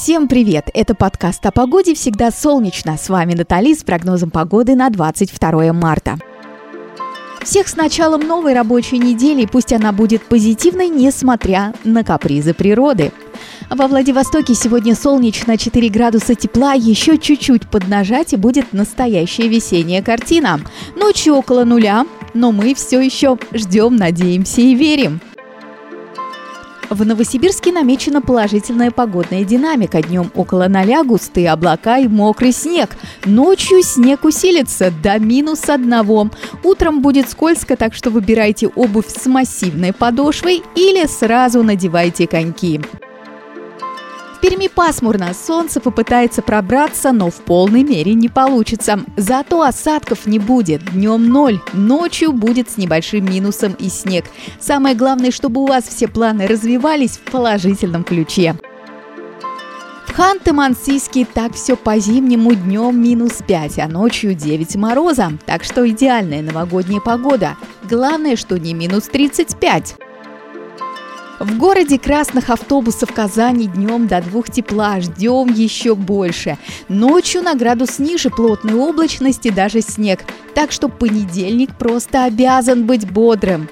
Всем привет! Это подкаст о погоде «Всегда солнечно». С вами Натали с прогнозом погоды на 22 марта. Всех с началом новой рабочей недели, пусть она будет позитивной, несмотря на капризы природы. Во Владивостоке сегодня солнечно, 4 градуса тепла, еще чуть-чуть поднажать и будет настоящая весенняя картина. Ночью около нуля, но мы все еще ждем, надеемся и верим. В Новосибирске намечена положительная погодная динамика. Днем около ноля густые облака и мокрый снег. Ночью снег усилится до минус одного. Утром будет скользко, так что выбирайте обувь с массивной подошвой или сразу надевайте коньки. В Перми пасмурно, солнце попытается пробраться, но в полной мере не получится. Зато осадков не будет. Днем ноль, ночью будет с небольшим минусом и снег. Самое главное, чтобы у вас все планы развивались в положительном ключе. В Ханты-Мансийске так все по-зимнему днем минус 5, а ночью 9 мороза. Так что идеальная новогодняя погода. Главное, что не минус 35. В городе красных автобусов Казани днем до двух тепла, ждем еще больше. Ночью на градус ниже плотной облачности даже снег, так что понедельник просто обязан быть бодрым.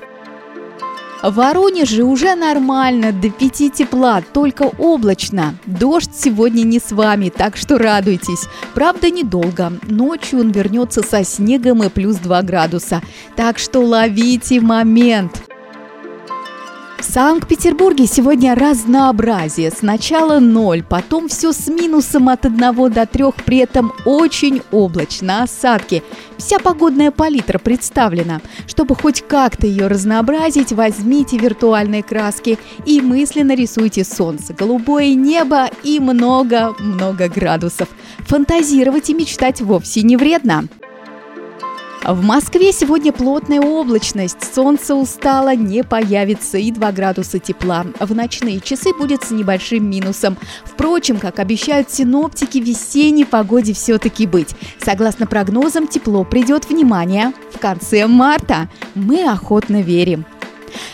В Воронеже уже нормально, до 5 тепла, только облачно. Дождь сегодня не с вами, так что радуйтесь. Правда, недолго. Ночью он вернется со снегом и плюс 2 градуса. Так что ловите момент. Санкт-Петербурге сегодня разнообразие. Сначала ноль, потом все с минусом от 1 до 3, при этом очень облачно, осадки. Вся погодная палитра представлена. Чтобы хоть как-то ее разнообразить, возьмите виртуальные краски и мысленно рисуйте солнце, голубое небо и много-много градусов. Фантазировать и мечтать вовсе не вредно. В Москве сегодня плотная облачность, солнце устало, не появится и 2 градуса тепла. В ночные часы будет с небольшим минусом. Впрочем, как обещают синоптики, весенней погоде все-таки быть. Согласно прогнозам, тепло придет, внимание, в конце марта. Мы охотно верим.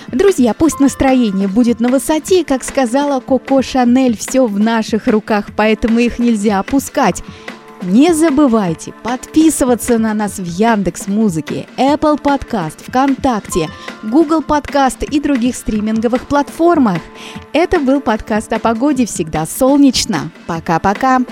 Друзья, пусть настроение будет на высоте, как сказала Коко Шанель, все в наших руках, поэтому их нельзя опускать. Не забывайте подписываться на нас в Яндекс Музыке, Apple Podcast, ВКонтакте, Google Podcast и других стриминговых платформах. Это был подкаст о погоде «Всегда солнечно». Пока-пока!